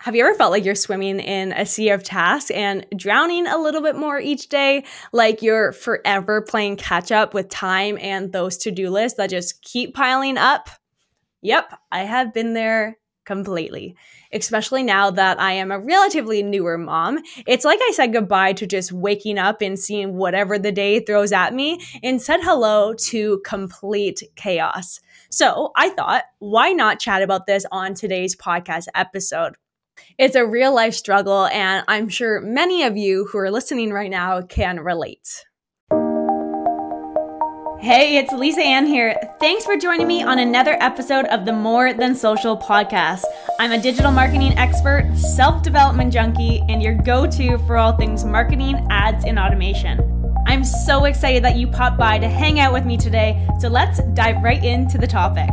Have you ever felt like you're swimming in a sea of tasks and drowning a little bit more each day? Like you're forever playing catch up with time and those to do lists that just keep piling up? Yep, I have been there completely. Especially now that I am a relatively newer mom. It's like I said goodbye to just waking up and seeing whatever the day throws at me and said hello to complete chaos. So I thought, why not chat about this on today's podcast episode? It's a real life struggle, and I'm sure many of you who are listening right now can relate. Hey, it's Lisa Ann here. Thanks for joining me on another episode of the More Than Social podcast. I'm a digital marketing expert, self development junkie, and your go to for all things marketing, ads, and automation. I'm so excited that you popped by to hang out with me today, so let's dive right into the topic.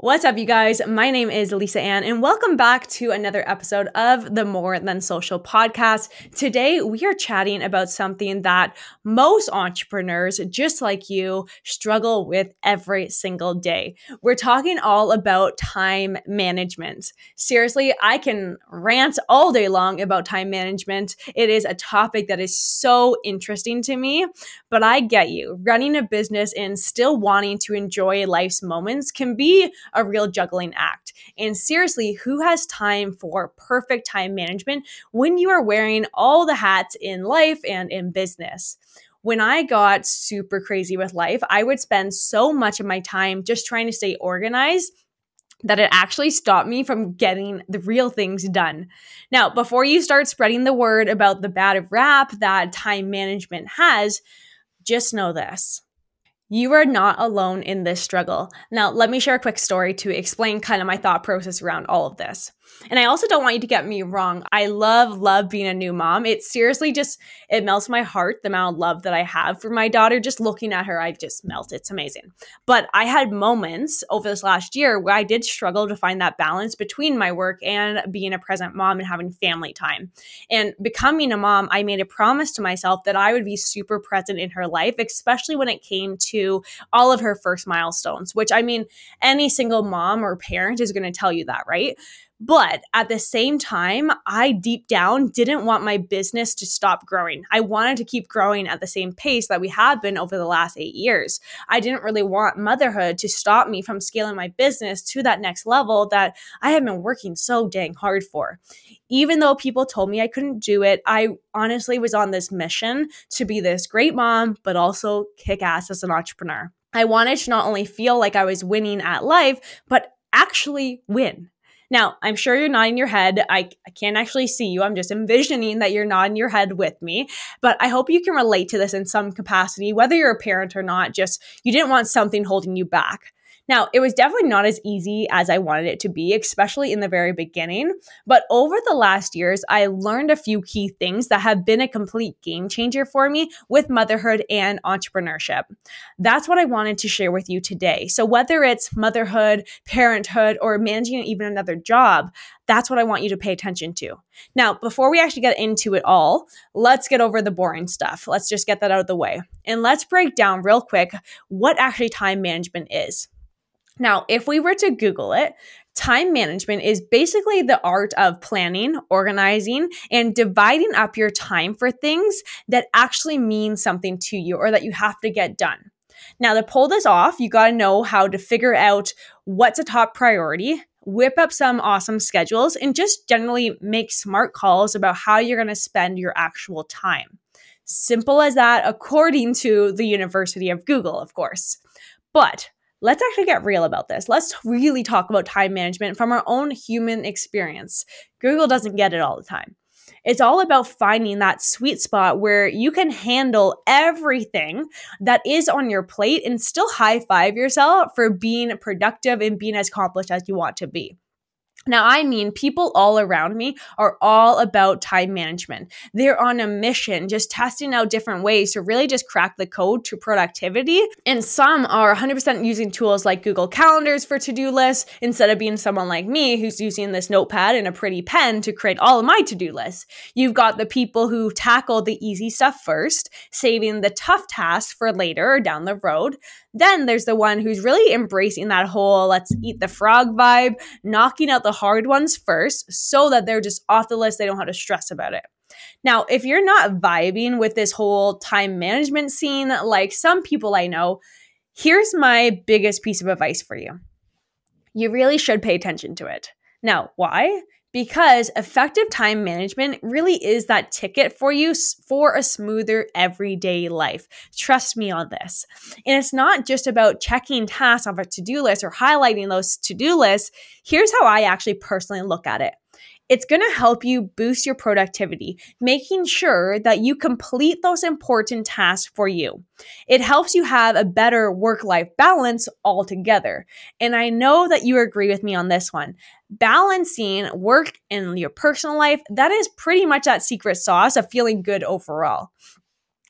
What's up, you guys? My name is Lisa Ann, and welcome back to another episode of the More Than Social podcast. Today, we are chatting about something that most entrepreneurs, just like you, struggle with every single day. We're talking all about time management. Seriously, I can rant all day long about time management. It is a topic that is so interesting to me, but I get you. Running a business and still wanting to enjoy life's moments can be a real juggling act. And seriously, who has time for perfect time management when you are wearing all the hats in life and in business? when I got super crazy with life, I would spend so much of my time just trying to stay organized that it actually stopped me from getting the real things done. Now, before you start spreading the word about the bad rap that time management has, just know this you are not alone in this struggle. Now, let me share a quick story to explain kind of my thought process around all of this. And I also don't want you to get me wrong. I love, love being a new mom. It seriously just, it melts my heart, the amount of love that I have for my daughter. Just looking at her, I just melt. It's amazing. But I had moments over this last year where I did struggle to find that balance between my work and being a present mom and having family time. And becoming a mom, I made a promise to myself that I would be super present in her life, especially when it came to all of her first milestones, which I mean, any single mom or parent is going to tell you that, right? But at the same time, I deep down didn't want my business to stop growing. I wanted to keep growing at the same pace that we have been over the last eight years. I didn't really want motherhood to stop me from scaling my business to that next level that I have been working so dang hard for. Even though people told me I couldn't do it, I honestly was on this mission to be this great mom, but also kick ass as an entrepreneur. I wanted to not only feel like I was winning at life, but actually win. Now, I'm sure you're nodding your head. I, I can't actually see you. I'm just envisioning that you're nodding your head with me. But I hope you can relate to this in some capacity, whether you're a parent or not. Just you didn't want something holding you back. Now, it was definitely not as easy as I wanted it to be, especially in the very beginning. But over the last years, I learned a few key things that have been a complete game changer for me with motherhood and entrepreneurship. That's what I wanted to share with you today. So, whether it's motherhood, parenthood, or managing even another job, that's what I want you to pay attention to. Now, before we actually get into it all, let's get over the boring stuff. Let's just get that out of the way. And let's break down real quick what actually time management is. Now, if we were to Google it, time management is basically the art of planning, organizing, and dividing up your time for things that actually mean something to you or that you have to get done. Now, to pull this off, you got to know how to figure out what's a top priority, whip up some awesome schedules, and just generally make smart calls about how you're going to spend your actual time. Simple as that, according to the University of Google, of course. But let's actually get real about this. Let's really talk about time management from our own human experience. Google doesn't get it all the time. It's all about finding that sweet spot where you can handle everything that is on your plate and still high five yourself for being productive and being as accomplished as you want to be. Now, I mean, people all around me are all about time management. They're on a mission, just testing out different ways to really just crack the code to productivity. And some are 100% using tools like Google Calendars for to do lists instead of being someone like me who's using this notepad and a pretty pen to create all of my to do lists. You've got the people who tackle the easy stuff first, saving the tough tasks for later or down the road. Then there's the one who's really embracing that whole let's eat the frog vibe, knocking out the hard ones first so that they're just off the list. They don't have to stress about it. Now, if you're not vibing with this whole time management scene, like some people I know, here's my biggest piece of advice for you. You really should pay attention to it. Now, why? Because effective time management really is that ticket for you for a smoother everyday life. Trust me on this. And it's not just about checking tasks off a to do list or highlighting those to do lists. Here's how I actually personally look at it it's going to help you boost your productivity, making sure that you complete those important tasks for you. It helps you have a better work life balance altogether. And I know that you agree with me on this one. Balancing work and your personal life, that is pretty much that secret sauce of feeling good overall.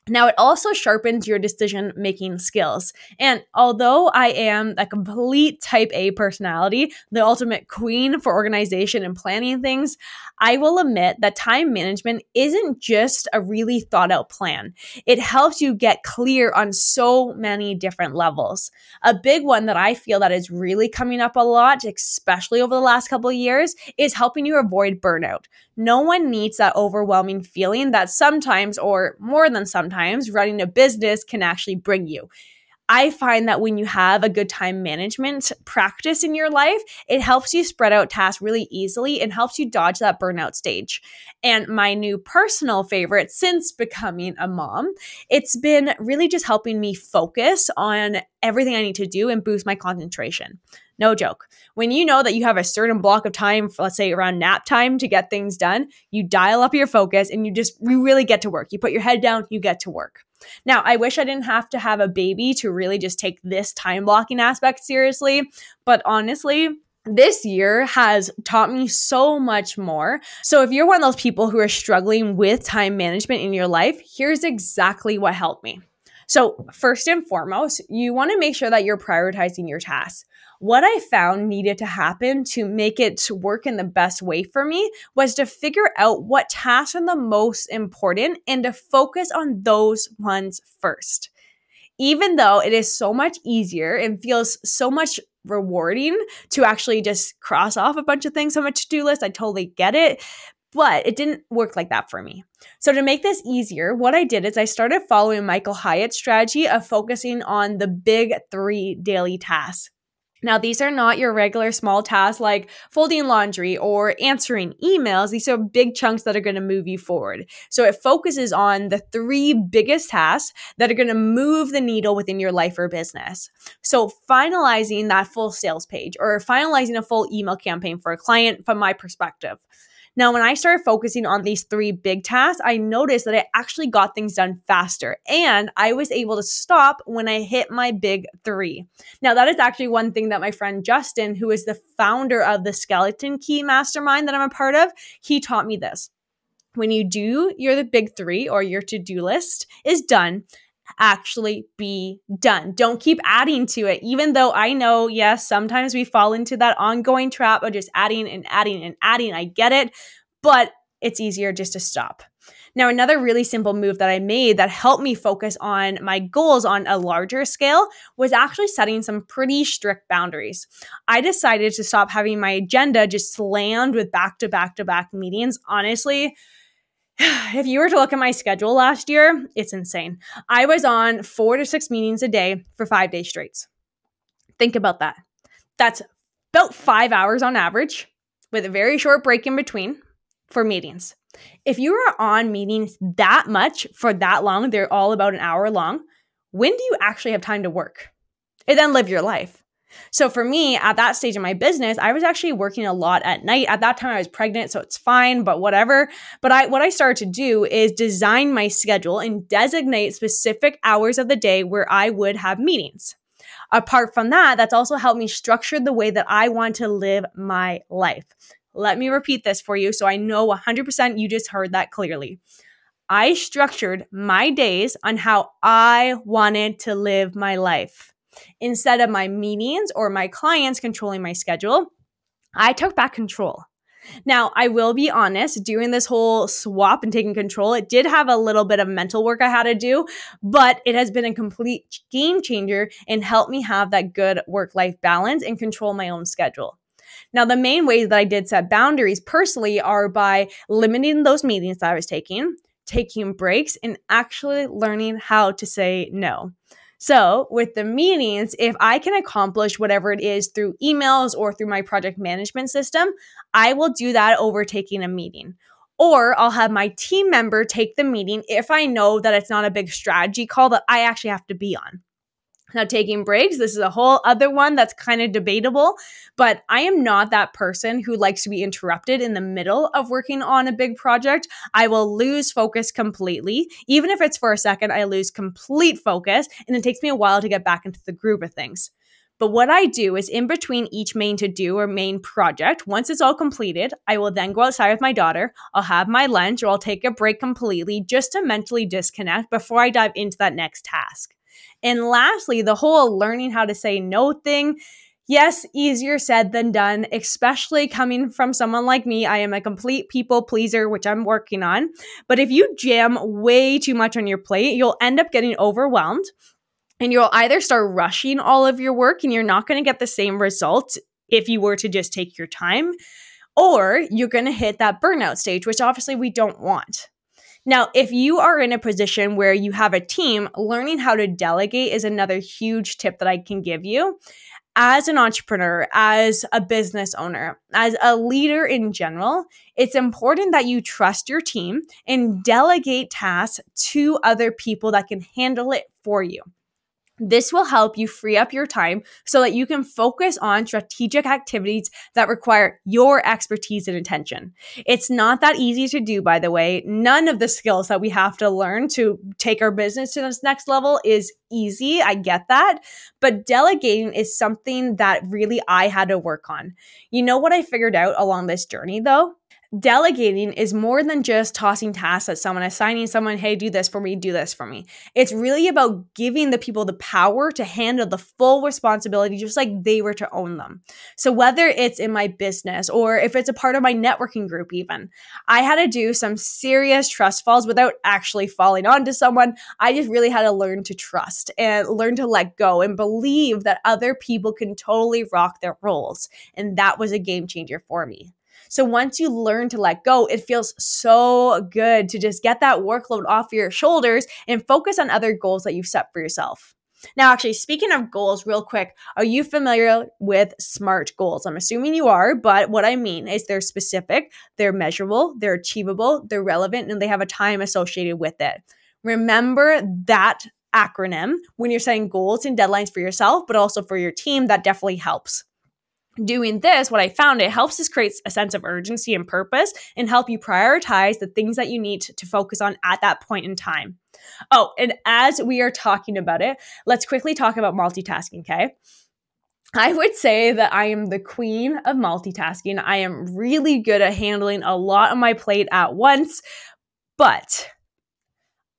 Now, it also sharpens your decision making skills. And although I am a complete type A personality, the ultimate queen for organization and planning things, I will admit that time management isn't just a really thought out plan. It helps you get clear on so many different levels. A big one that I feel that is really coming up a lot, especially over the last couple of years, is helping you avoid burnout. No one needs that overwhelming feeling that sometimes, or more than sometimes, running a business can actually bring you. I find that when you have a good time management practice in your life, it helps you spread out tasks really easily and helps you dodge that burnout stage. And my new personal favorite since becoming a mom, it's been really just helping me focus on everything I need to do and boost my concentration. No joke. When you know that you have a certain block of time, let's say around nap time to get things done, you dial up your focus and you just you really get to work. You put your head down, you get to work. Now, I wish I didn't have to have a baby to really just take this time blocking aspect seriously, but honestly, this year has taught me so much more. So, if you're one of those people who are struggling with time management in your life, here's exactly what helped me. So, first and foremost, you want to make sure that you're prioritizing your tasks what I found needed to happen to make it work in the best way for me was to figure out what tasks are the most important and to focus on those ones first. Even though it is so much easier and feels so much rewarding to actually just cross off a bunch of things on my to do list, I totally get it. But it didn't work like that for me. So, to make this easier, what I did is I started following Michael Hyatt's strategy of focusing on the big three daily tasks now, these are not your regular small tasks like folding laundry or answering emails. These are big chunks that are going to move you forward. So it focuses on the three biggest tasks that are going to move the needle within your life or business. So finalizing that full sales page or finalizing a full email campaign for a client from my perspective. Now, when I started focusing on these three big tasks, I noticed that I actually got things done faster and I was able to stop when I hit my big three. Now, that is actually one thing that my friend Justin, who is the founder of the Skeleton Key Mastermind that I'm a part of, he taught me this. When you do your the big three or your to do list is done, actually be done. Don't keep adding to it, even though I know, yes, sometimes we fall into that ongoing trap of just adding and adding and adding. I get it, but it's easier just to stop. Now, another really simple move that I made that helped me focus on my goals on a larger scale was actually setting some pretty strict boundaries. I decided to stop having my agenda just slammed with back to back to back meetings. Honestly, if you were to look at my schedule last year, it's insane. I was on four to six meetings a day for five days straight. Think about that. That's about five hours on average with a very short break in between for meetings. If you are on meetings that much for that long, they're all about an hour long, when do you actually have time to work and then live your life? So for me, at that stage in my business, I was actually working a lot at night. At that time I was pregnant, so it's fine, but whatever. But I what I started to do is design my schedule and designate specific hours of the day where I would have meetings. Apart from that, that's also helped me structure the way that I want to live my life. Let me repeat this for you so I know 100% you just heard that clearly. I structured my days on how I wanted to live my life. Instead of my meetings or my clients controlling my schedule, I took back control. Now, I will be honest, doing this whole swap and taking control, it did have a little bit of mental work I had to do, but it has been a complete game changer and helped me have that good work life balance and control my own schedule. Now, the main ways that I did set boundaries personally are by limiting those meetings that I was taking, taking breaks, and actually learning how to say no. So, with the meetings, if I can accomplish whatever it is through emails or through my project management system, I will do that over taking a meeting. Or I'll have my team member take the meeting if I know that it's not a big strategy call that I actually have to be on. Now, taking breaks, this is a whole other one that's kind of debatable, but I am not that person who likes to be interrupted in the middle of working on a big project. I will lose focus completely. Even if it's for a second, I lose complete focus, and it takes me a while to get back into the groove of things. But what I do is in between each main to do or main project, once it's all completed, I will then go outside with my daughter. I'll have my lunch or I'll take a break completely just to mentally disconnect before I dive into that next task. And lastly, the whole learning how to say no thing. Yes, easier said than done, especially coming from someone like me. I am a complete people pleaser, which I'm working on. But if you jam way too much on your plate, you'll end up getting overwhelmed and you'll either start rushing all of your work and you're not going to get the same results if you were to just take your time, or you're going to hit that burnout stage, which obviously we don't want. Now, if you are in a position where you have a team, learning how to delegate is another huge tip that I can give you. As an entrepreneur, as a business owner, as a leader in general, it's important that you trust your team and delegate tasks to other people that can handle it for you. This will help you free up your time so that you can focus on strategic activities that require your expertise and attention. It's not that easy to do, by the way. None of the skills that we have to learn to take our business to this next level is easy. I get that. But delegating is something that really I had to work on. You know what I figured out along this journey, though? Delegating is more than just tossing tasks at someone, assigning someone, hey, do this for me, do this for me. It's really about giving the people the power to handle the full responsibility, just like they were to own them. So, whether it's in my business or if it's a part of my networking group, even, I had to do some serious trust falls without actually falling onto someone. I just really had to learn to trust and learn to let go and believe that other people can totally rock their roles. And that was a game changer for me. So once you learn to let go, it feels so good to just get that workload off your shoulders and focus on other goals that you've set for yourself. Now, actually, speaking of goals, real quick, are you familiar with SMART goals? I'm assuming you are, but what I mean is they're specific, they're measurable, they're achievable, they're relevant, and they have a time associated with it. Remember that acronym when you're setting goals and deadlines for yourself, but also for your team. That definitely helps doing this, what I found, it helps us create a sense of urgency and purpose and help you prioritize the things that you need to focus on at that point in time. Oh, and as we are talking about it, let's quickly talk about multitasking, okay? I would say that I am the queen of multitasking. I am really good at handling a lot on my plate at once, but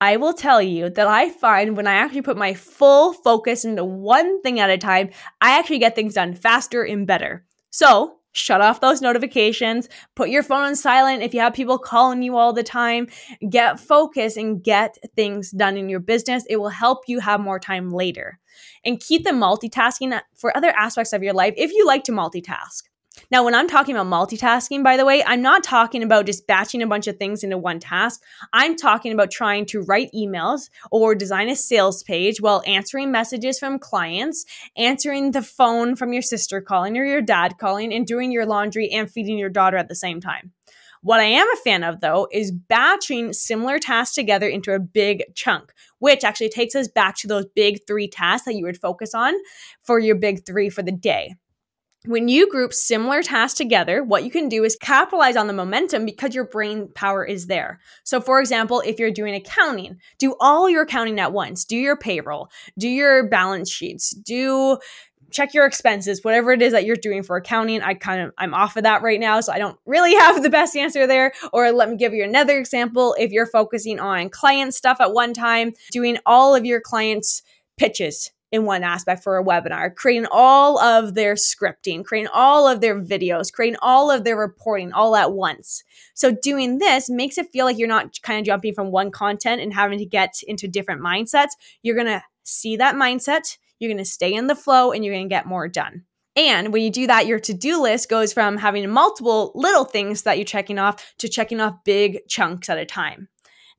I will tell you that I find when I actually put my full focus into one thing at a time, I actually get things done faster and better. So, shut off those notifications, put your phone on silent if you have people calling you all the time, get focused and get things done in your business. It will help you have more time later. And keep the multitasking for other aspects of your life if you like to multitask. Now, when I'm talking about multitasking, by the way, I'm not talking about just batching a bunch of things into one task. I'm talking about trying to write emails or design a sales page while answering messages from clients, answering the phone from your sister calling or your dad calling, and doing your laundry and feeding your daughter at the same time. What I am a fan of, though, is batching similar tasks together into a big chunk, which actually takes us back to those big three tasks that you would focus on for your big three for the day. When you group similar tasks together, what you can do is capitalize on the momentum because your brain power is there. So, for example, if you're doing accounting, do all your accounting at once. Do your payroll, do your balance sheets, do check your expenses, whatever it is that you're doing for accounting. I kind of I'm off of that right now, so I don't really have the best answer there. Or let me give you another example. If you're focusing on client stuff at one time, doing all of your clients pitches in one aspect for a webinar, creating all of their scripting, creating all of their videos, creating all of their reporting all at once. So doing this makes it feel like you're not kind of jumping from one content and having to get into different mindsets. You're going to see that mindset, you're going to stay in the flow, and you're going to get more done. And when you do that, your to do list goes from having multiple little things that you're checking off to checking off big chunks at a time.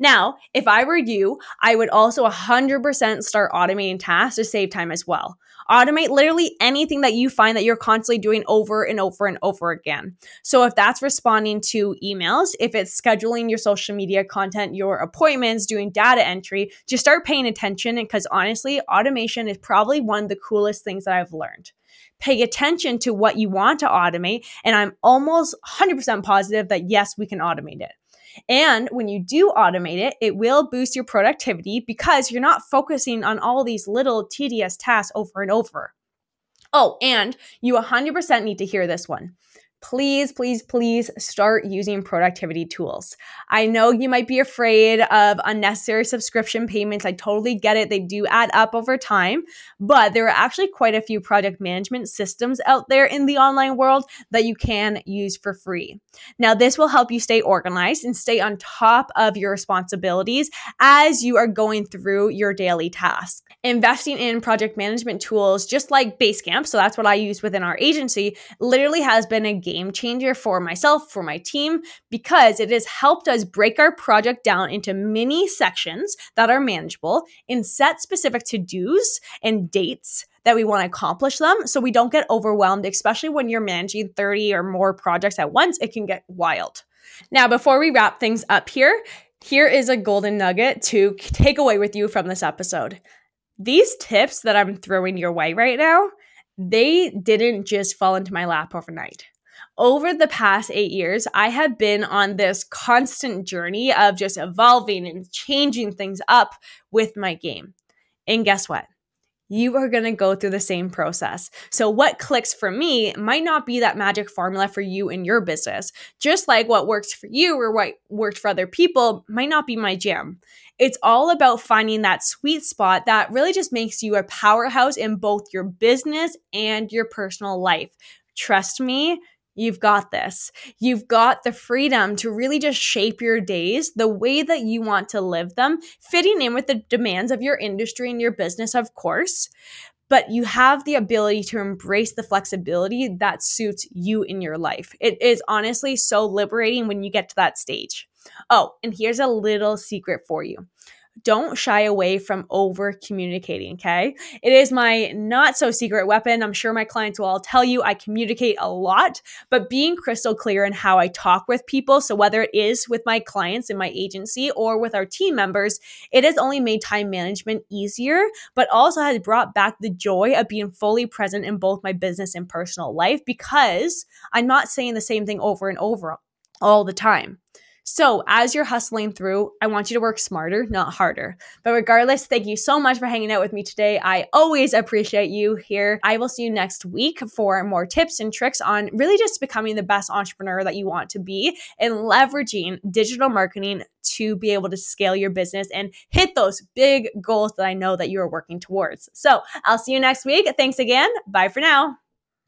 Now, if I were you, I would also 100% start automating tasks to save time as well. Automate literally anything that you find that you're constantly doing over and over and over again. So, if that's responding to emails, if it's scheduling your social media content, your appointments, doing data entry, just start paying attention because honestly, automation is probably one of the coolest things that I've learned pay attention to what you want to automate. And I'm almost 100% positive that yes, we can automate it. And when you do automate it, it will boost your productivity because you're not focusing on all these little tedious tasks over and over. Oh, and you 100% need to hear this one please, please, please start using productivity tools. I know you might be afraid of unnecessary subscription payments. I totally get it. They do add up over time, but there are actually quite a few project management systems out there in the online world that you can use for free. Now, this will help you stay organized and stay on top of your responsibilities as you are going through your daily tasks. Investing in project management tools, just like Basecamp, so that's what I use within our agency, literally has been a game changer for myself, for my team, because it has helped us break our project down into mini sections that are manageable and set specific to dos and dates that we want to accomplish them so we don't get overwhelmed, especially when you're managing 30 or more projects at once. It can get wild. Now, before we wrap things up here, here is a golden nugget to take away with you from this episode. These tips that I'm throwing your way right now, they didn't just fall into my lap overnight over the past eight years, I have been on this constant journey of just evolving and changing things up with my game. And guess what? You are going to go through the same process. So, what clicks for me might not be that magic formula for you in your business. Just like what works for you or what worked for other people might not be my jam. It's all about finding that sweet spot that really just makes you a powerhouse in both your business and your personal life. Trust me, You've got this. You've got the freedom to really just shape your days the way that you want to live them, fitting in with the demands of your industry and your business, of course. But you have the ability to embrace the flexibility that suits you in your life. It is honestly so liberating when you get to that stage. Oh, and here's a little secret for you don't shy away from over communicating, okay? It is my not so secret weapon. I'm sure my clients will all tell you I communicate a lot, but being crystal clear in how I talk with people, so whether it is with my clients in my agency or with our team members, it has only made time management easier, but also has brought back the joy of being fully present in both my business and personal life because I'm not saying the same thing over and over all the time. So, as you're hustling through, I want you to work smarter, not harder. But regardless, thank you so much for hanging out with me today. I always appreciate you here. I will see you next week for more tips and tricks on really just becoming the best entrepreneur that you want to be and leveraging digital marketing to be able to scale your business and hit those big goals that I know that you are working towards. So, I'll see you next week. Thanks again. Bye for now.